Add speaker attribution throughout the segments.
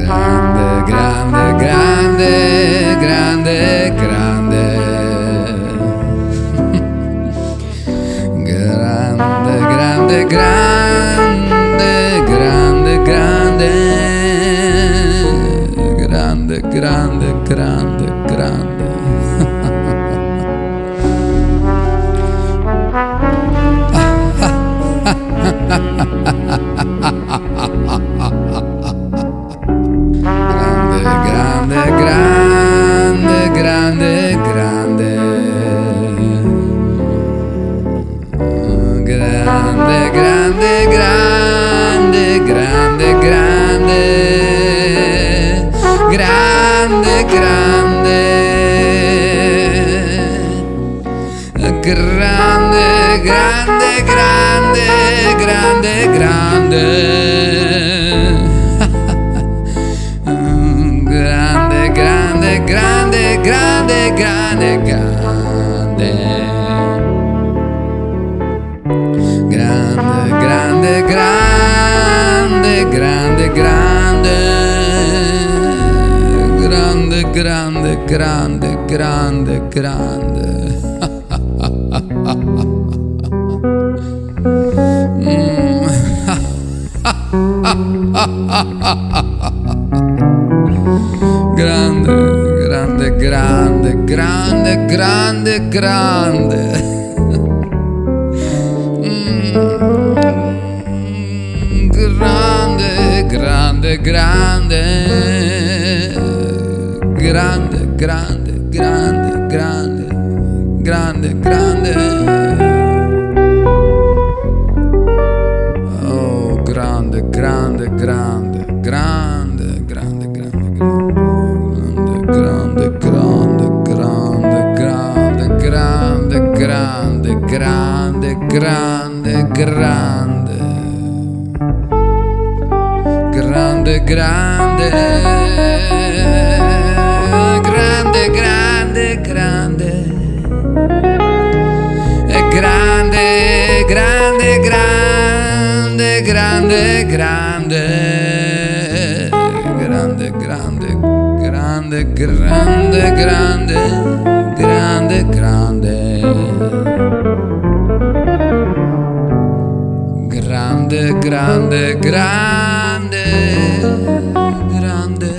Speaker 1: grande, grande, grande. grande, grande, grande, grande, grande, grande, grande. ah, ah, ah, grande, grande, grande, grande, grande. grande, grande, grande, grande, grande, grande. Grande, grande, grande, grande, grande. Grande, grande, grande, grande, grande. grande, grande, grande. Mm. Grande, grande, grande, grande, grande, grande, grande, grande, grande. Oh, grande, grande, grande, grande. grande, grande, grande, grande, grande, grande, grande, grande, grande, grande, è grande, grande, grande, grande, grande, grande, grande, grande, grande, grande grande, grande. grande, grande, grande,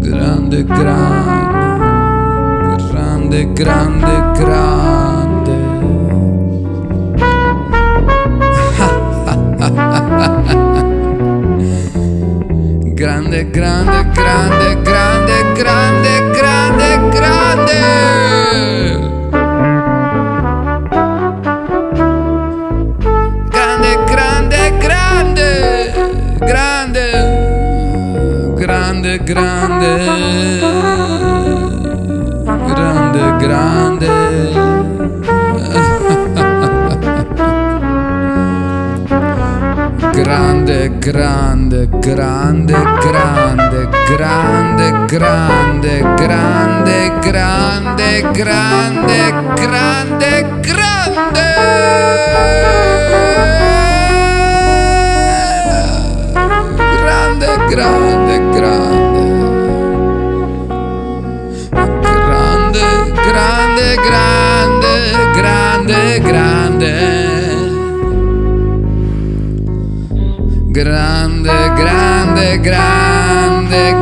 Speaker 1: grande, grande, grande, grande, grande. Grande, grande, grande, grande, grande, grande. grande, grande, grande, grande. Grande, grande, grande, grande, grande, grande, grande, grande, grande, grande, grande. Grande, grande.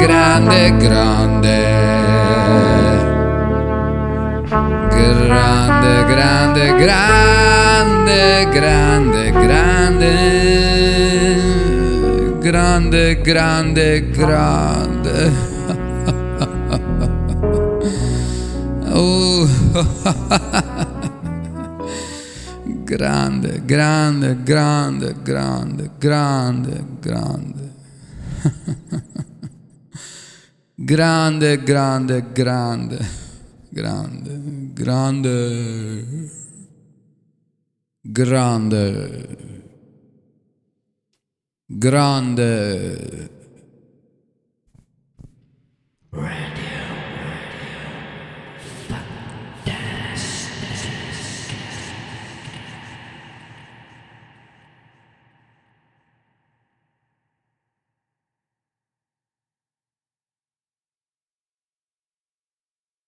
Speaker 1: grande, grande. Grande, grande, grande, grande, grande. Grande, grande, grande. Uh. grande, grande, grande, grande, grande, grande. Grande, grande, grande, grande, grande, grande, grande.